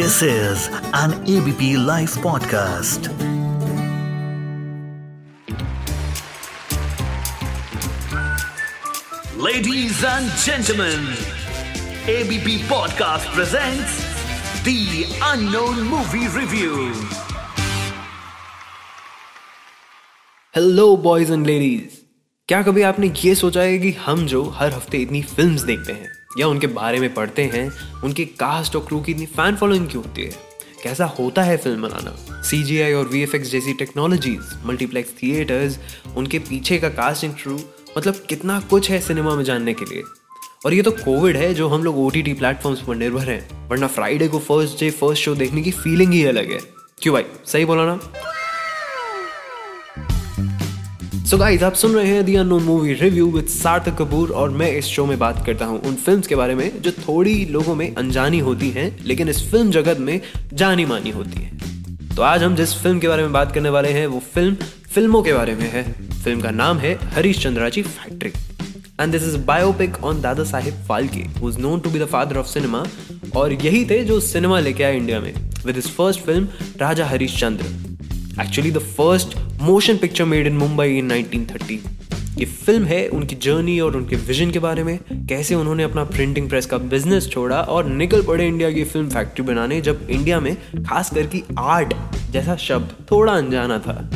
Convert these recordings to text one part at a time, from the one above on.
This is an ABP Life podcast. Ladies and gentlemen, ABP Podcast presents The Unknown Movie Review. Hello boys and ladies क्या कभी आपने ये सोचा है कि हम जो हर हफ़्ते इतनी फिल्म्स देखते हैं या उनके बारे में पढ़ते हैं, उनकी कास्ट और क्रू की इतनी फ़ैन फॉलोइंग क्यों होती है? कैसा होता है film banana? C G I और वी एफ़ एक्स जैसी टेक्नोलॉजीज़ मल्टीप्लेक्स थिएटर्स उनके पीछे का कास्टिंग क्रू मतलब कितना कुछ है सिनेमा में जानने के लिए? और ये तो कोविड है, जो हम लोग ओ टी टी प्लेटफॉर्म्स पर निर्भर हैं, वरना फ्राइडे को फ़र्स्ट डे फ़र्स्ट शो देखने की फीलिंग ही अलग है। क्यों भाई? सही बोला ना? सो so गाइस आप सुन रहे हैं the Unknown Movie Review with Sarthak Kapoor और मैं इस शो में बात करता हूँ उन फिल्म्स के बारे में जो थोड़ी लोगों में अनजानी होती हैं, लेकिन इस फ़िल्म जगत में जानी मानी होती हैं। तो आज हम जिस फ़िल्म के बारे में बात करने वाले हैं, वो फ़िल्म फ़िल्मों के बारे में है। फ़िल्म का नाम है Harishchandrachi factory and this is biopic on Dada Saheb Phalke who is known to be the father of cinema और यही थे जो सिनेमा लेके आए इंडिया में with his first film Raja Harishchandra. Actually the first motion picture made in Mumbai in 1930 ये film है उनकी जर्नी और उनके विजन के बारे में, कैसे उन्होंने अपना प्रिंटिंग प्रेस का बिज़नेस छोड़ा और निकल पड़े इंडिया की फ़िल्म फैक्ट्री बनाने जब इंडिया में, खास करके आर्ट जैसा शब्द थोड़ा अनजाना था।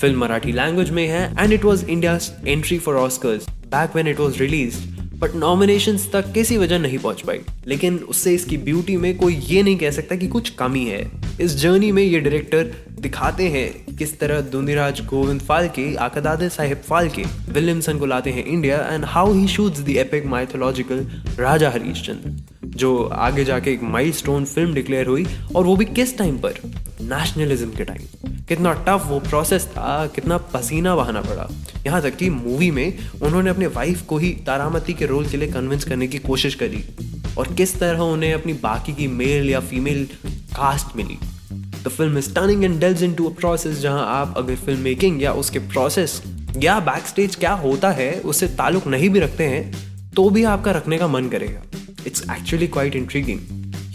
फ़िल्म मराठी लैंग्वेज में है and it was India entry for Oscars back when it was release but nomination तक किसी वजह नहीं पहुँच पाई। लेकिन उससे इसकी ब्यूटी में कोई ये नहीं कह सकता कि कुछ कमी है। इस जर्नी में ये डायरेक्टर दिखाते हैं किस तरह दुंदीराज गोविंद फाल्के, आकदादे साहिब फाल्के, विलियमसन को लाते हैं India and how he shoots the epic mythological Raja Harishchandra, जो आगे जाके एक माइलस्टोन फ़िल्म डिक्लेयर हुई और वो भी किस टाइम पर? नेशनलिज्म के टाइम कितना टफ वो प्रोसेस था, कितना पसीना बहाना पड़ा। यहाँ तक कि मूवी में उन्होंने अपने वाइफ को ही तारामती के रोल के लिए कन्विंस करने की कोशिश करी। और किस तरह उन्हें अपनी बाकी की मेल या female cast milli. The film is turning and delves into a process जहाँ आप अगर फ़िल्म मेकिंग या उसके प्रोसेस या बैक स्टेज क्या होता है, उससे ताल्लुक नहीं भी रखते हैं तो भी आपका रखने का मन करेगा। It's actually quite intriguing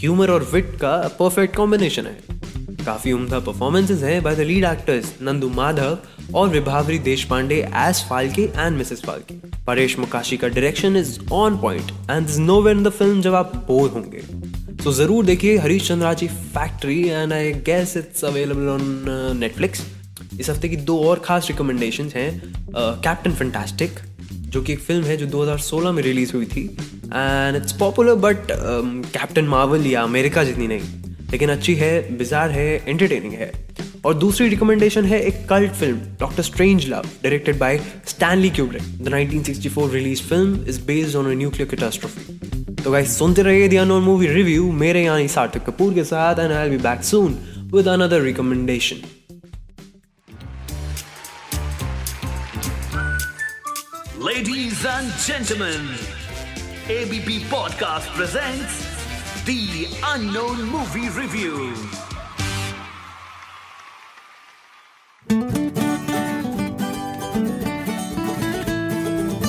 humour और विट का परफेक्ट कॉम्बिनेशन है। काफ़ी उम्दा परफॉर्मेंसेज हैं by the lead actors Nandu Madhav और Vibhavari Deshpande as Phalke and Mrs Phalke. Paresh Mokashi का direction is on point and is no in the film जब आप बोर होंगे। तो ज़रूर देखिए Harishchandrachi factory and I guess it's available on Netflix इस हफ़्ते की दो और खास रिकमेंडेशन हैं कैप्टन uh, फैंटास्टिक जो कि एक फ़िल्म है जो 2016 में रिलीज़ हुई थी and it's popular but Captain Marvel या अमेरिका जितनी नहीं लेकिन अच्छी है बिजार है एंटरटेनिंग है। और दूसरी रिकमेंडेशन है एक cult film Doctor Strangelove directed by Stanley Kubrick the 1964 release film is based on a nuclear catastrophe तो गाइस सुनते रहिए दी अनोन मूवी रिव्यू मेरे यानी सार्थक कपूर के साथ and I will be back soon with another recommendation Ladies and gentlemen, ABP Podcast presents The Unknown Movie Review.